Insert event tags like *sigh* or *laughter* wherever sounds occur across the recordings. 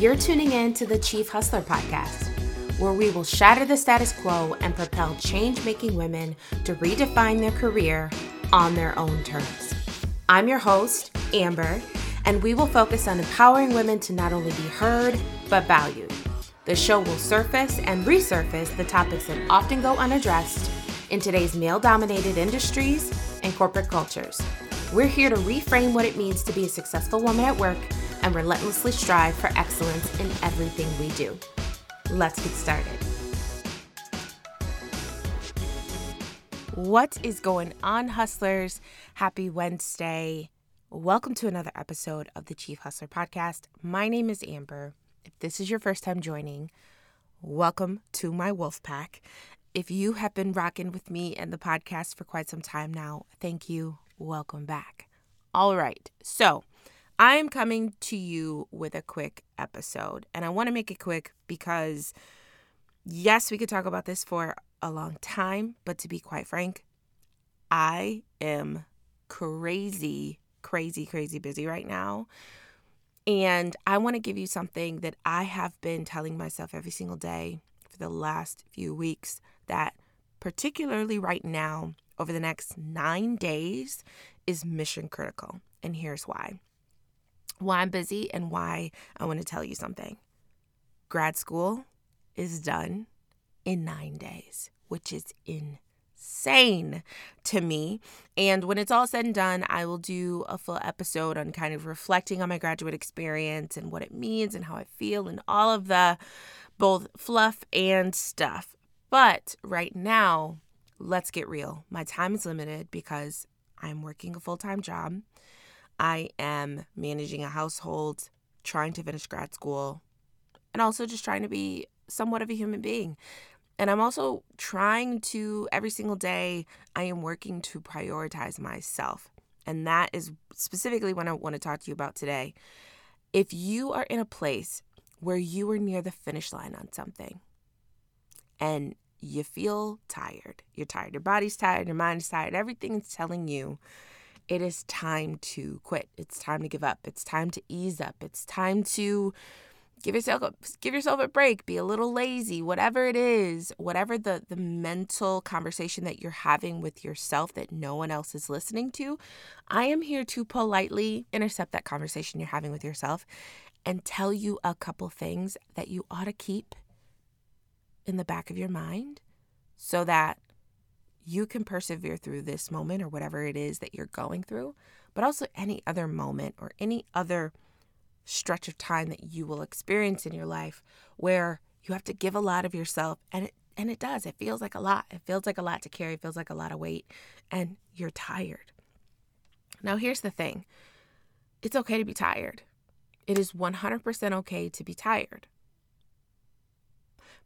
You're tuning in to the Chief Hustlher podcast, where we will shatter the status quo and propel change making women to redefine their career on their own terms. I'm your host, Amber, and we will focus on empowering women to not only be heard, but valued. The show will surface and resurface the topics that often go unaddressed in today's male dominated industries and corporate cultures. We're here to reframe what it means to be a successful woman at work and relentlessly strive for excellence in everything we do. Let's get started. What is going on, hustlers? Happy Wednesday. Welcome to another episode of the Chief Hustlher Podcast. My name is Amber. If this is your first time joining, welcome to my wolf pack. If you have been rocking with me and the podcast for quite some time now, thank you welcome back. All right, so I'm coming to you with a quick episode, and I want to make it quick because, yes, we could talk about this for a long time, but to be quite frank, I am crazy, crazy, crazy busy right now. And I want to give you something that I have been telling myself every single day for the last few weeks that, particularly right now, over the next nine days is mission critical. And here's why why I'm busy and why I want to tell you something. Grad school is done in nine days, which is insane to me. And when it's all said and done, I will do a full episode on kind of reflecting on my graduate experience and what it means and how I feel and all of the both fluff and stuff. But right now, let's get real. My time is limited because I'm working a full time job. I am managing a household, trying to finish grad school, and also just trying to be somewhat of a human being. And I'm also trying to, every single day, I am working to prioritize myself. And that is specifically what I want to talk to you about today. If you are in a place where you are near the finish line on something and you feel tired. You're tired. Your body's tired. Your mind's tired. Everything is telling you it is time to quit. It's time to give up. It's time to ease up. It's time to give yourself a, give yourself a break. Be a little lazy. Whatever it is, whatever the the mental conversation that you're having with yourself that no one else is listening to, I am here to politely intercept that conversation you're having with yourself and tell you a couple things that you ought to keep in the back of your mind so that you can persevere through this moment or whatever it is that you're going through, but also any other moment or any other stretch of time that you will experience in your life where you have to give a lot of yourself and it and it does. It feels like a lot. It feels like a lot to carry. It feels like a lot of weight and you're tired. Now here's the thing. It's okay to be tired. It is 100% okay to be tired.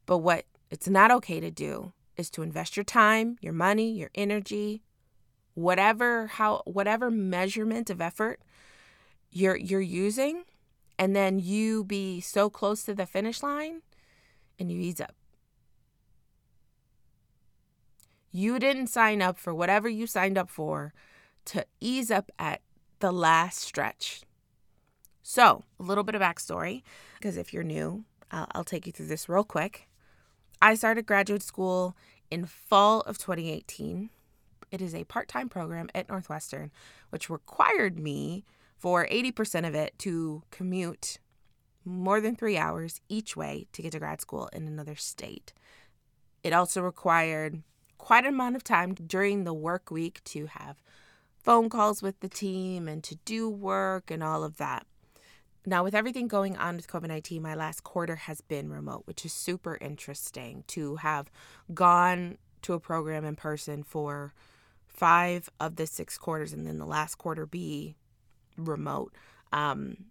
But what it's not okay to do is to invest your time, your money, your energy, whatever how whatever measurement of effort you're you're using and then you be so close to the finish line and you ease up. You didn't sign up for whatever you signed up for to ease up at the last stretch. So, a little bit of backstory, because if you're new, I'll, I'll take you through this real quick. I started graduate school in fall of 2018. It is a part time program at Northwestern, which required me for 80% of it to commute more than three hours each way to get to grad school in another state. It also required quite an amount of time during the work week to have phone calls with the team and to do work and all of that. Now, with everything going on with COVID 19, my last quarter has been remote, which is super interesting to have gone to a program in person for five of the six quarters and then the last quarter be remote. Um,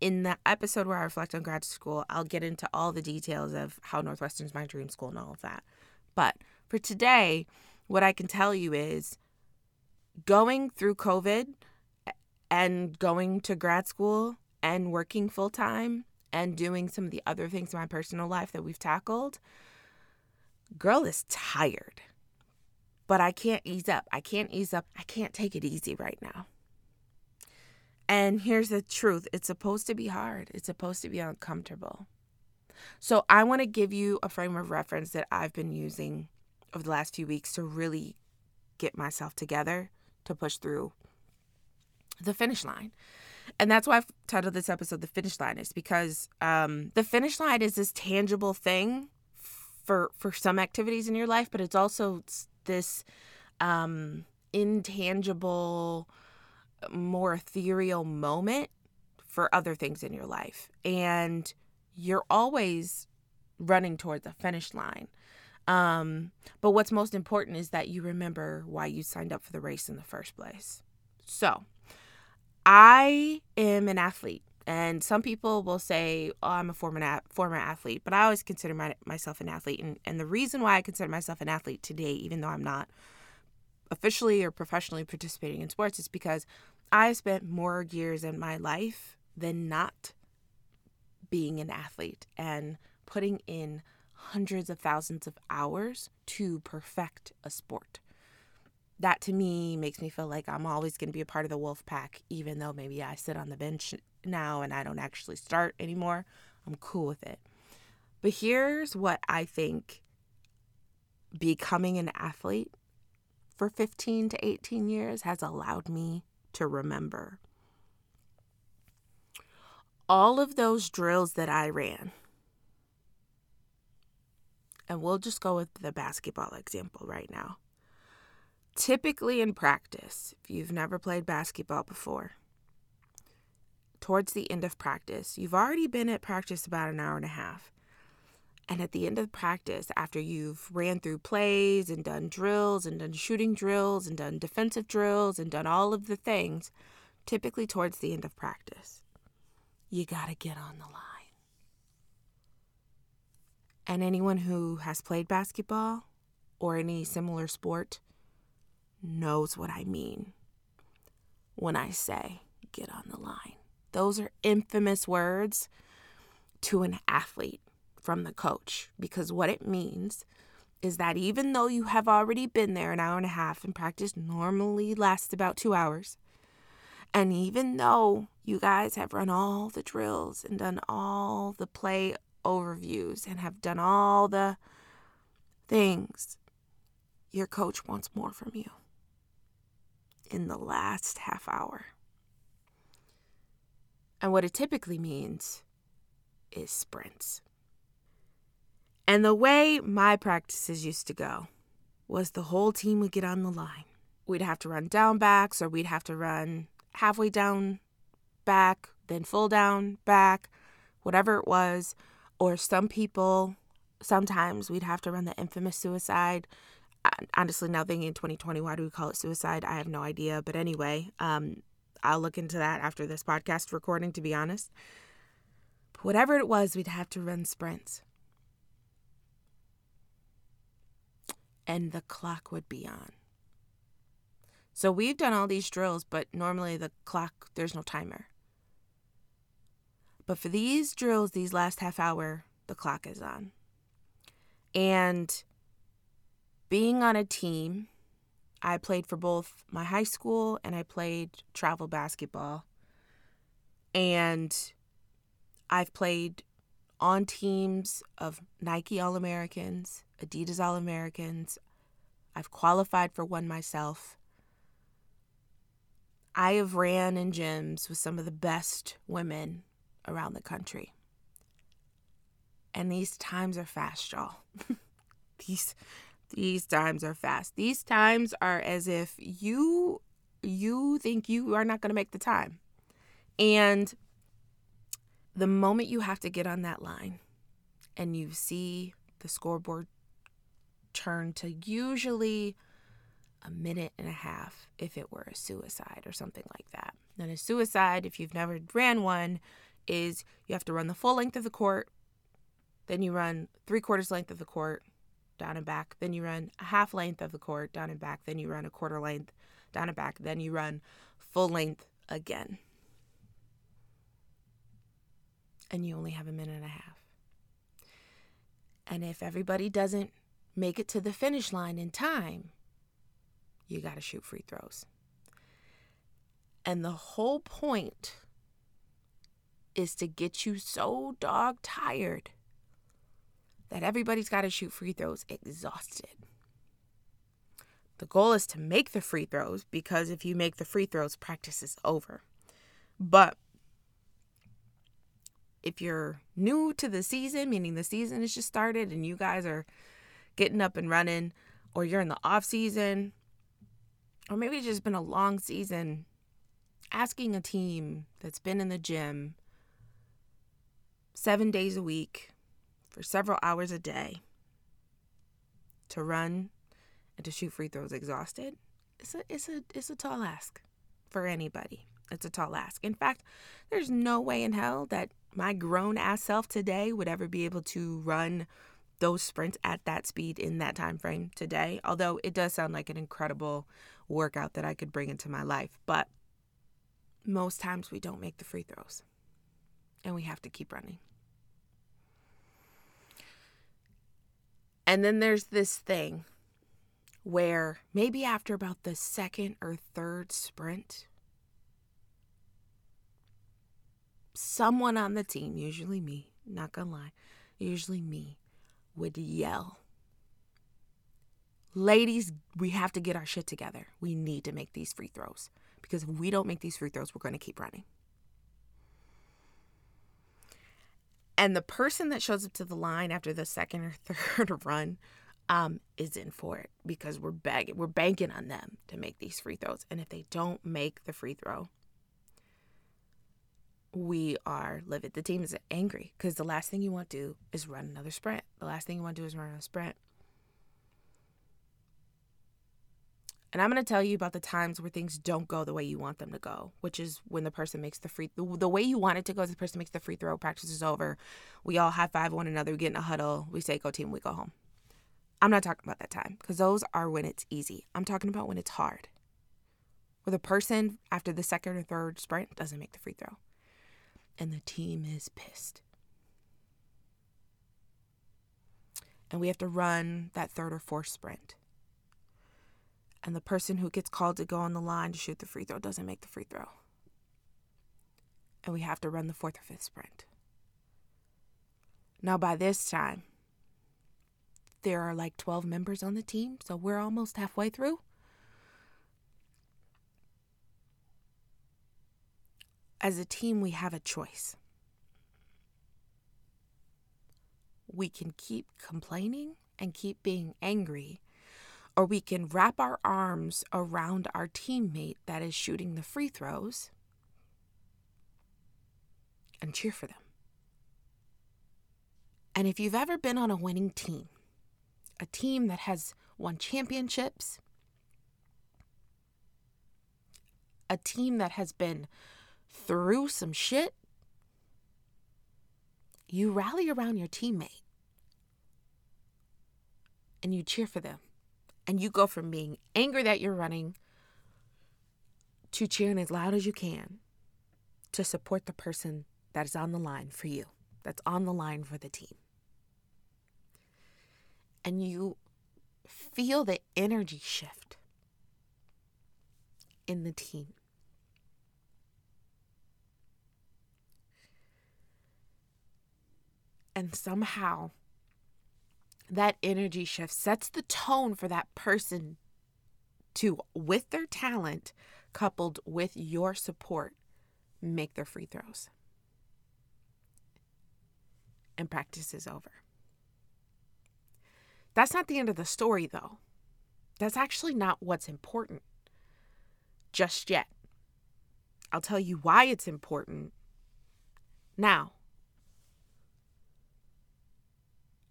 in the episode where I reflect on grad school, I'll get into all the details of how Northwestern's my dream school and all of that. But for today, what I can tell you is going through COVID and going to grad school and working full time and doing some of the other things in my personal life that we've tackled, girl is tired. But I can't ease up. I can't ease up. I can't take it easy right now. And here's the truth it's supposed to be hard, it's supposed to be uncomfortable. So, I want to give you a frame of reference that I've been using over the last few weeks to really get myself together to push through the finish line. And that's why I've titled this episode The Finish Line, is because um, the finish line is this tangible thing for for some activities in your life, but it's also this um, intangible, more ethereal moment for other things in your life. And you're always running towards a finish line. Um, but what's most important is that you remember why you signed up for the race in the first place. So, I am an athlete, and some people will say, "Oh, I'm a former former athlete," but I always consider my, myself an athlete. And and the reason why I consider myself an athlete today, even though I'm not officially or professionally participating in sports, is because I spent more years in my life than not being an athlete and putting in hundreds of thousands of hours to perfect a sport that to me makes me feel like I'm always going to be a part of the wolf pack, even though maybe I sit on the bench now and I don't actually start anymore. I'm cool with it. But here's what I think becoming an athlete for 15 to 18 years has allowed me to remember. All of those drills that I ran, and we'll just go with the basketball example right now typically in practice, if you've never played basketball before, towards the end of practice, you've already been at practice about an hour and a half. And at the end of practice, after you've ran through plays and done drills and done shooting drills and done defensive drills and done all of the things, typically towards the end of practice, you got to get on the line. And anyone who has played basketball or any similar sport knows what I mean when I say get on the line. Those are infamous words to an athlete from the coach because what it means is that even though you have already been there an hour and a half and practice normally lasts about two hours, and even though you guys have run all the drills and done all the play overviews and have done all the things, your coach wants more from you in the last half hour. And what it typically means is sprints. And the way my practices used to go was the whole team would get on the line. We'd have to run down backs, or we'd have to run halfway down back, then full down back, whatever it was. Or some people, sometimes we'd have to run the infamous suicide honestly now thinking in 2020 why do we call it suicide? I have no idea. But anyway um, i'll look into that after this podcast recording to be honest. But whatever it was we'd have to run sprints. And the clock would be on. So we've done all these drills but normally the clock there's no timer. But for these drills these last half hour the clock is on. And being on a team, I played for both my high school and I played travel basketball. And I've played on teams of Nike All Americans, Adidas All Americans. I've qualified for one myself. I have ran in gyms with some of the best women around the country. And these times are fast, y'all. *laughs* these these times are fast. These times are as if you you think you are not going to make the time. And the moment you have to get on that line and you see the scoreboard turn to usually a minute and a half if it were a suicide or something like that. And a suicide, if you've never ran one, is you have to run the full length of the court, then you run three quarters length of the court, down and back. Then you run a half length of the court, down and back. Then you run a quarter length, down and back. Then you run full length again. And you only have a minute and a half. And if everybody doesn't make it to the finish line in time, you got to shoot free throws. And the whole point is to get you so dog tired that everybody's got to shoot free throws exhausted. The goal is to make the free throws because if you make the free throws, practice is over. But if you're new to the season, meaning the season has just started and you guys are getting up and running, or you're in the off season, or maybe it's just been a long season, asking a team that's been in the gym seven days a week for several hours a day to run and to shoot free throws exhausted, it's a it's a it's a tall ask for anybody. It's a tall ask. In fact, there's no way in hell that my grown ass self today would ever be able to run those sprints at that speed in that time frame today. Although it does sound like an incredible workout that I could bring into my life, but most times we don't make the free throws. And we have to keep running. And then there's this thing where maybe after about the second or third sprint, someone on the team, usually me, not gonna lie, usually me, would yell, Ladies, we have to get our shit together. We need to make these free throws because if we don't make these free throws, we're gonna keep running. And the person that shows up to the line after the second or *laughs* third run um, is in for it because we're begging, we're banking on them to make these free throws. And if they don't make the free throw, we are livid. The team is angry because the last thing you want to do is run another sprint. The last thing you want to do is run a sprint. And I'm going to tell you about the times where things don't go the way you want them to go, which is when the person makes the free the, the way you want it to go is the person makes the free throw, practice is over. We all high five one another, we get in a huddle, we say go team, we go home. I'm not talking about that time because those are when it's easy. I'm talking about when it's hard. Where the person after the second or third sprint doesn't make the free throw. And the team is pissed. And we have to run that third or fourth sprint and the person who gets called to go on the line to shoot the free throw doesn't make the free throw. And we have to run the fourth or fifth sprint. Now, by this time, there are like 12 members on the team, so we're almost halfway through. As a team, we have a choice. We can keep complaining and keep being angry or we can wrap our arms around our teammate that is shooting the free throws and cheer for them. And if you've ever been on a winning team, a team that has won championships, a team that has been through some shit, you rally around your teammate and you cheer for them and you go from being angry that you're running to cheering as loud as you can to support the person that is on the line for you, that's on the line for the team. And you feel the energy shift in the team. And somehow that energy shift sets the tone for that person to, with their talent coupled with your support, make their free throws. And practice is over. That's not the end of the story, though. That's actually not what's important just yet. I'll tell you why it's important now.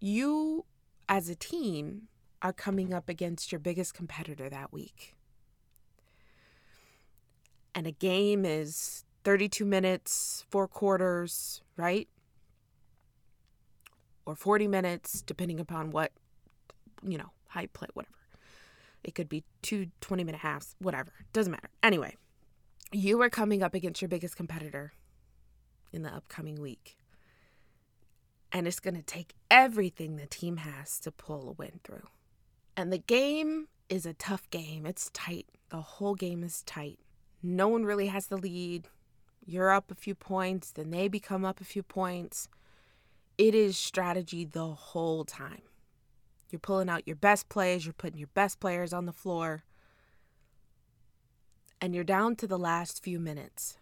You as a team are coming up against your biggest competitor that week. And a game is 32 minutes, four quarters, right? Or 40 minutes, depending upon what, you know, you play, whatever. It could be two 20 minute halves, whatever. Doesn't matter. Anyway, you are coming up against your biggest competitor in the upcoming week. And it's going to take everything the team has to pull a win through. And the game is a tough game. It's tight. The whole game is tight. No one really has the lead. You're up a few points, then they become up a few points. It is strategy the whole time. You're pulling out your best plays, you're putting your best players on the floor, and you're down to the last few minutes,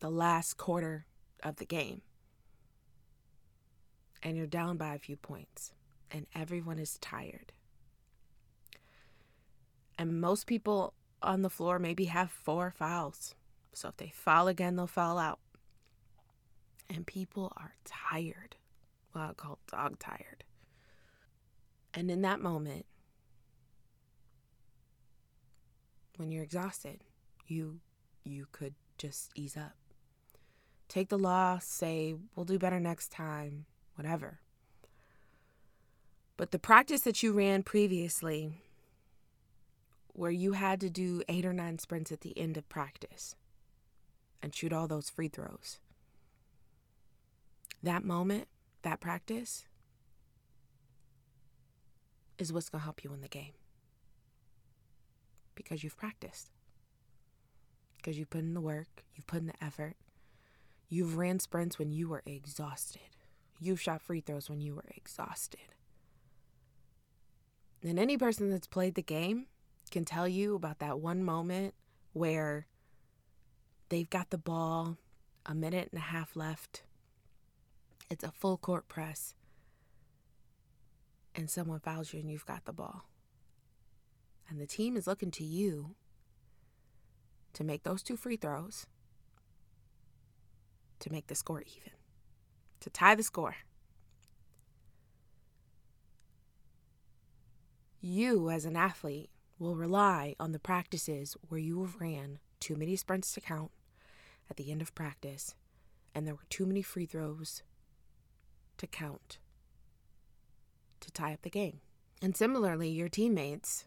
the last quarter of the game. And you're down by a few points, and everyone is tired. And most people on the floor maybe have four fouls. So if they foul again, they'll foul out. And people are tired. Well, I call dog tired. And in that moment, when you're exhausted, you you could just ease up. Take the loss, say, we'll do better next time, whatever. But the practice that you ran previously, where you had to do eight or nine sprints at the end of practice and shoot all those free throws, that moment, that practice, is what's going to help you in the game. Because you've practiced. Because you've put in the work, you've put in the effort. You've ran sprints when you were exhausted. You've shot free throws when you were exhausted. And any person that's played the game can tell you about that one moment where they've got the ball, a minute and a half left. It's a full court press and someone fouls you and you've got the ball. And the team is looking to you to make those two free throws to make the score even, to tie the score. You, as an athlete, will rely on the practices where you have ran too many sprints to count at the end of practice, and there were too many free throws to count to tie up the game. And similarly, your teammates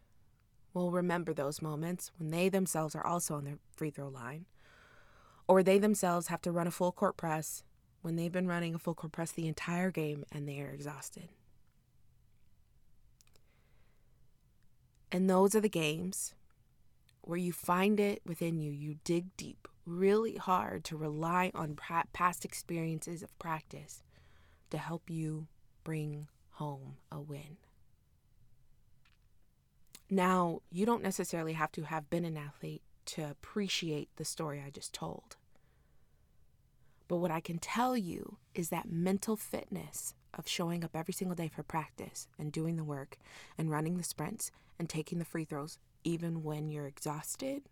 will remember those moments when they themselves are also on the free throw line, or they themselves have to run a full court press when they've been running a full court press the entire game and they are exhausted. And those are the games where you find it within you, you dig deep really hard to rely on past experiences of practice to help you bring home a win. Now, you don't necessarily have to have been an athlete to appreciate the story I just told. But what I can tell you is that mental fitness of showing up every single day for practice and doing the work and running the sprints and taking the free throws, even when you're exhausted,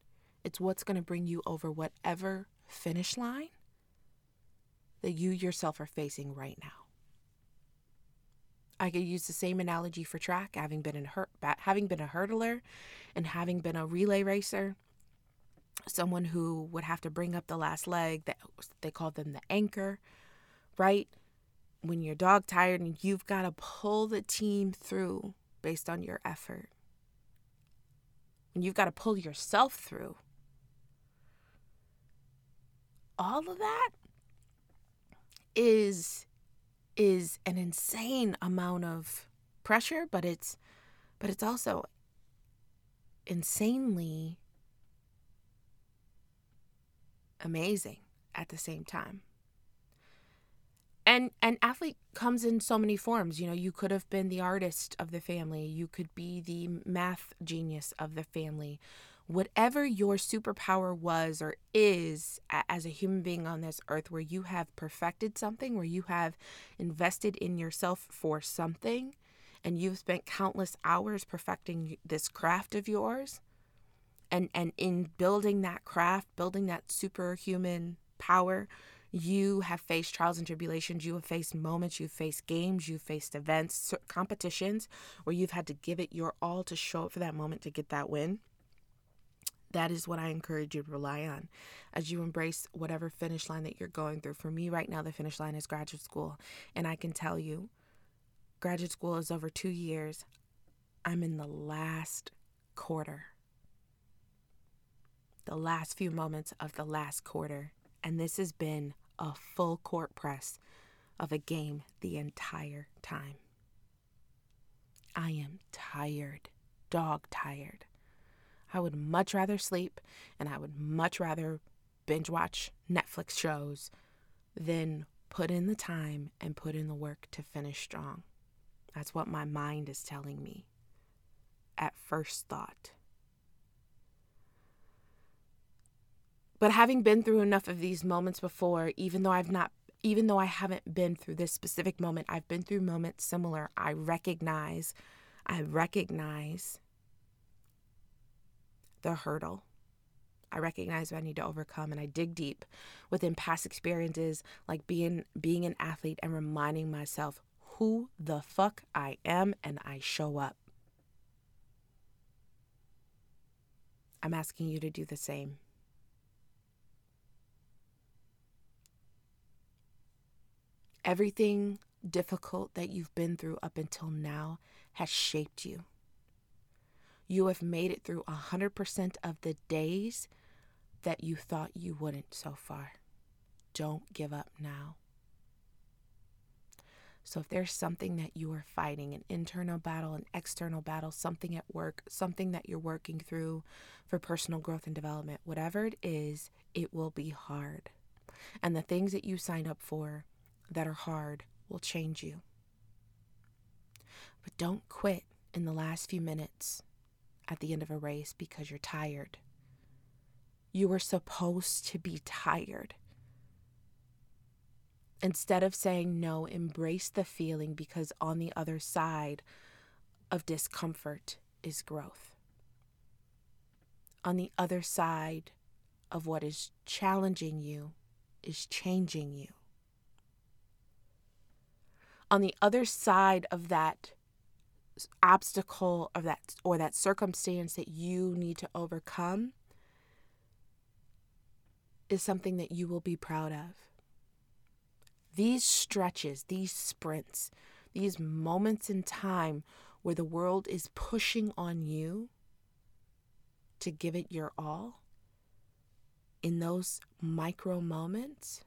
it's what's going to bring you over whatever finish line that you yourself are facing right now. I could use the same analogy for track, having been having been a hurdler and having been a relay racer. Someone who would have to bring up the last leg that they call them the anchor, right? When you're dog tired and you've got to pull the team through based on your effort. When you've got to pull yourself through. All of that is is an insane amount of pressure, but it's but it's also insanely amazing at the same time. And an athlete comes in so many forms. You know, you could have been the artist of the family, you could be the math genius of the family, whatever your superpower was or is as a human being on this earth, where you have perfected something, where you have invested in yourself for something, and you've spent countless hours perfecting this craft of yours, and, and in building that craft, building that superhuman power, you have faced trials and tribulations, you have faced moments, you've faced games, you've faced events, competitions where you've had to give it your all to show up for that moment to get that win that is what I encourage you to rely on as you embrace whatever finish line that you're going through. For me, right now, the finish line is graduate school. And I can tell you, graduate school is over two years. I'm in the last quarter, the last few moments of the last quarter. And this has been a full court press of a game the entire time. I am tired, dog tired. I would much rather sleep and I would much rather binge watch Netflix shows than put in the time and put in the work to finish strong. That's what my mind is telling me at first thought. But having been through enough of these moments before, even though I've not even though I haven't been through this specific moment, I've been through moments similar. I recognize I recognize the hurdle. I recognize what I need to overcome and I dig deep within past experiences like being being an athlete and reminding myself who the fuck I am and I show up. I'm asking you to do the same. Everything difficult that you've been through up until now has shaped you. You have made it through 100% of the days that you thought you wouldn't so far. Don't give up now. So, if there's something that you are fighting an internal battle, an external battle, something at work, something that you're working through for personal growth and development, whatever it is, it will be hard. And the things that you sign up for that are hard will change you. But don't quit in the last few minutes at the end of a race because you're tired. You were supposed to be tired. Instead of saying no, embrace the feeling because on the other side of discomfort is growth. On the other side of what is challenging you is changing you on the other side of that obstacle of that or that circumstance that you need to overcome is something that you will be proud of. These stretches, these sprints, these moments in time where the world is pushing on you to give it your all, in those micro moments,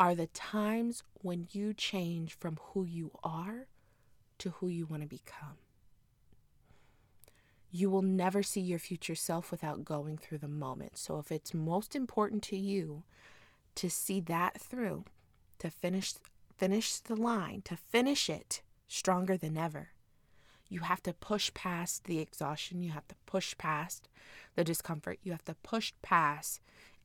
are the times when you change from who you are to who you want to become. You will never see your future self without going through the moment. So, if it's most important to you to see that through, to finish finish the line, to finish it stronger than ever, you have to push past the exhaustion, you have to push past the discomfort, you have to push past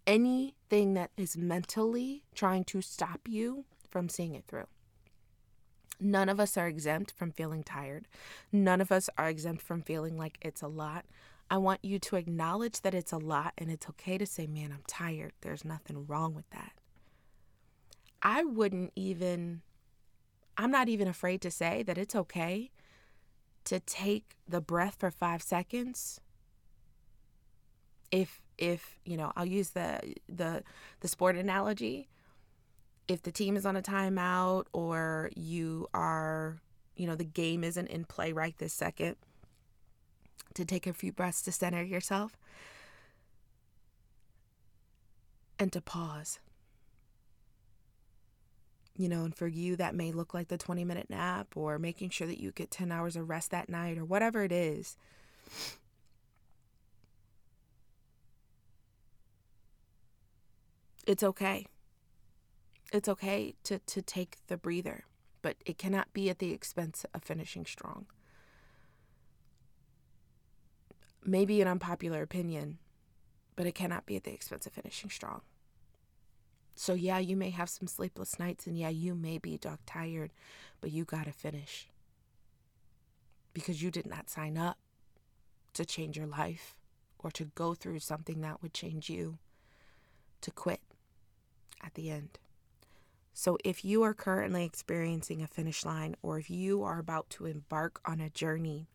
anything that is mentally trying to stop you from seeing it through. None of us are exempt from feeling tired. None of us are exempt from feeling like it's a lot. I want you to acknowledge that it's a lot and it's okay to say, man, I'm tired. There's nothing wrong with that. I wouldn't even, I'm not even afraid to say that it's okay to take the breath for five seconds if if you know i'll use the the the sport analogy. If the team is on a timeout or you are you know the game isn't in play right this second to take a few breaths to center yourself and to pause. You know and for you that may look like the 20 minute nap or making sure that you get 10 hours of rest that night or whatever it is it's okay. It's okay to, to take the breather, but it cannot be at the expense of finishing strong. Maybe an unpopular opinion, but it cannot be at the expense of finishing strong. So, yeah, you may have some sleepless nights, and yeah, you may be dog tired, but you got to finish because you did not sign up to change your life or to go through something that would change you, to quit at the end. So, if you are currently experiencing a finish line, or if you are about to embark on a journey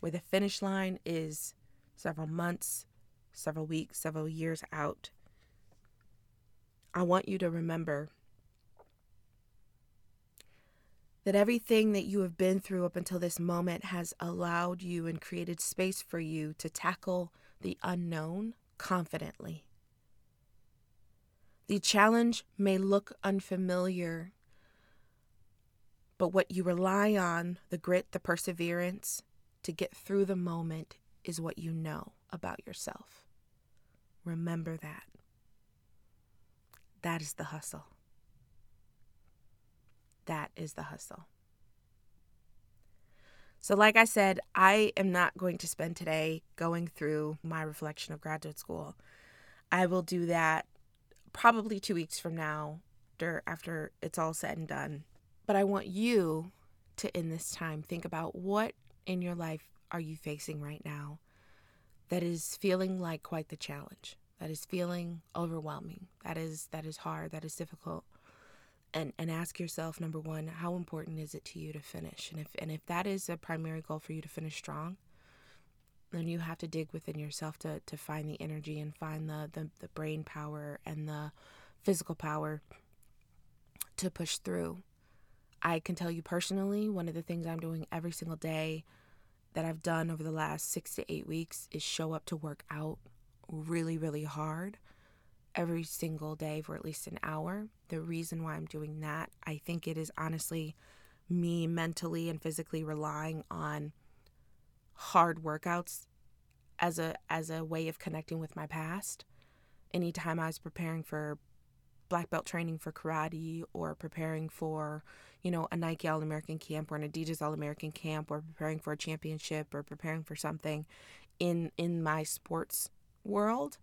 where the finish line is several months, several weeks, several years out, I want you to remember that everything that you have been through up until this moment has allowed you and created space for you to tackle the unknown confidently. The challenge may look unfamiliar, But what you rely on, the grit, the perseverance to get through the moment, is what you know about yourself. Remember that. That is the hustle. That is the hustle. So, like I said, I am not going to spend today going through my reflection of graduate school. I will do that probably two weeks from now after it's all said and done. But I want you to, in this time, think about what in your life are you facing right now that is feeling like quite the challenge, that is feeling overwhelming, that is that is hard, that is difficult and and ask yourself number one how important is it to you to finish and if and if that is a primary goal for you to finish strong then you have to dig within yourself to to find the energy and find the the, the brain power and the physical power to push through i can tell you personally one of the things i'm doing every single day that i've done over the last six to eight weeks is show up to work out really really hard every single day for at least an hour. The reason why I'm doing that, I think it is honestly me mentally and physically relying on hard workouts as a as a way of connecting with my past. Anytime I was preparing for black belt training for karate or preparing for, you know, a Nike All American camp or an Adidas All American camp or preparing for a championship or preparing for something in in my sports world,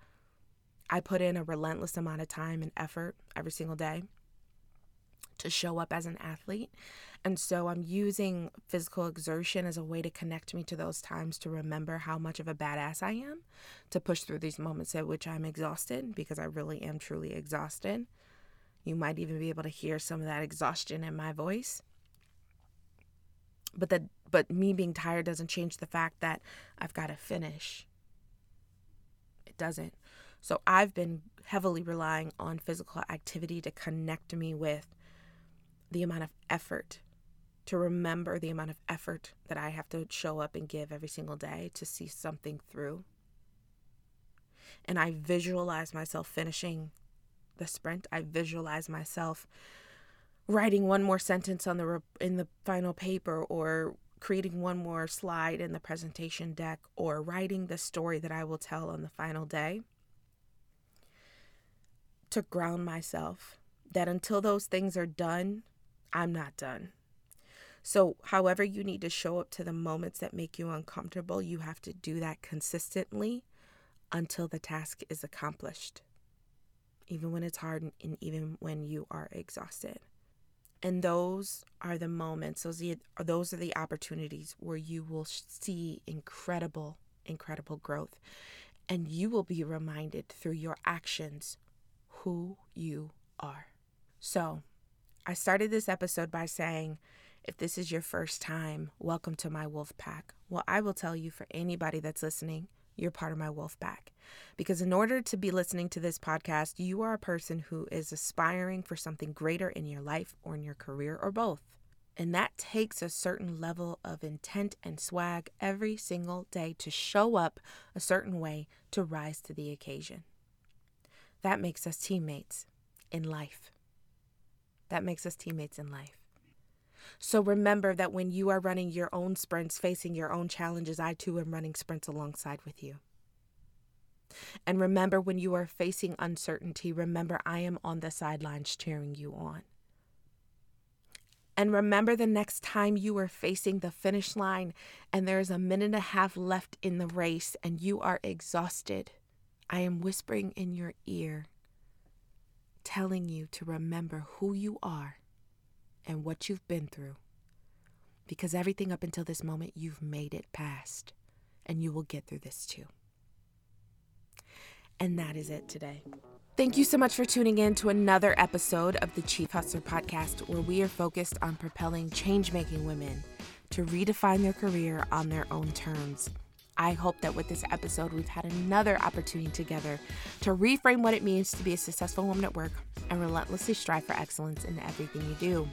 I put in a relentless amount of time and effort every single day to show up as an athlete. And so I'm using physical exertion as a way to connect me to those times to remember how much of a badass I am, to push through these moments at which I'm exhausted because I really am truly exhausted. You might even be able to hear some of that exhaustion in my voice. But that but me being tired doesn't change the fact that I've got to finish. It doesn't. So I've been heavily relying on physical activity to connect me with the amount of effort, to remember the amount of effort that I have to show up and give every single day to see something through. And I visualize myself finishing the sprint. I visualize myself writing one more sentence on the in the final paper or creating one more slide in the presentation deck or writing the story that I will tell on the final day to ground myself that until those things are done, I'm not done. So, however, you need to show up to the moments that make you uncomfortable, you have to do that consistently until the task is accomplished, even when it's hard and even when you are exhausted. And those are the moments, those are, those are the opportunities where you will see incredible, incredible growth. And you will be reminded through your actions who you are. So, I started this episode by saying, if this is your first time, welcome to my wolf pack. Well, I will tell you for anybody that's listening, you're part of my wolf pack. Because in order to be listening to this podcast, you are a person who is aspiring for something greater in your life or in your career or both. And that takes a certain level of intent and swag every single day to show up a certain way to rise to the occasion. That makes us teammates in life. That makes us teammates in life. So remember that when you are running your own sprints, facing your own challenges, I too am running sprints alongside with you. And remember when you are facing uncertainty, remember I am on the sidelines cheering you on. And remember the next time you are facing the finish line and there is a minute and a half left in the race and you are exhausted I am whispering in your ear, telling you to remember who you are and what you've been through. Because everything up until this moment, you've made it past, and you will get through this too. And that is it today. Thank you so much for tuning in to another episode of the Chief Hustlher podcast, where we are focused on propelling change making women to redefine their career on their own terms. I hope that with this episode, we've had another opportunity together to reframe what it means to be a successful woman at work and relentlessly strive for excellence in everything you do.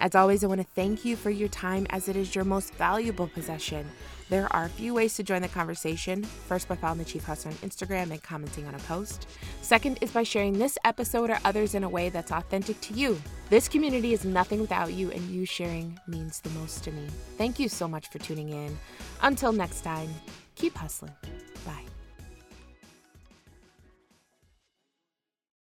As always, I want to thank you for your time as it is your most valuable possession. There are a few ways to join the conversation. First, by following the Chief Hustlher on Instagram and commenting on a post. Second is by sharing this episode or others in a way that's authentic to you. This community is nothing without you, and you sharing means the most to me. Thank you so much for tuning in. Until next time, keep hustling. Bye.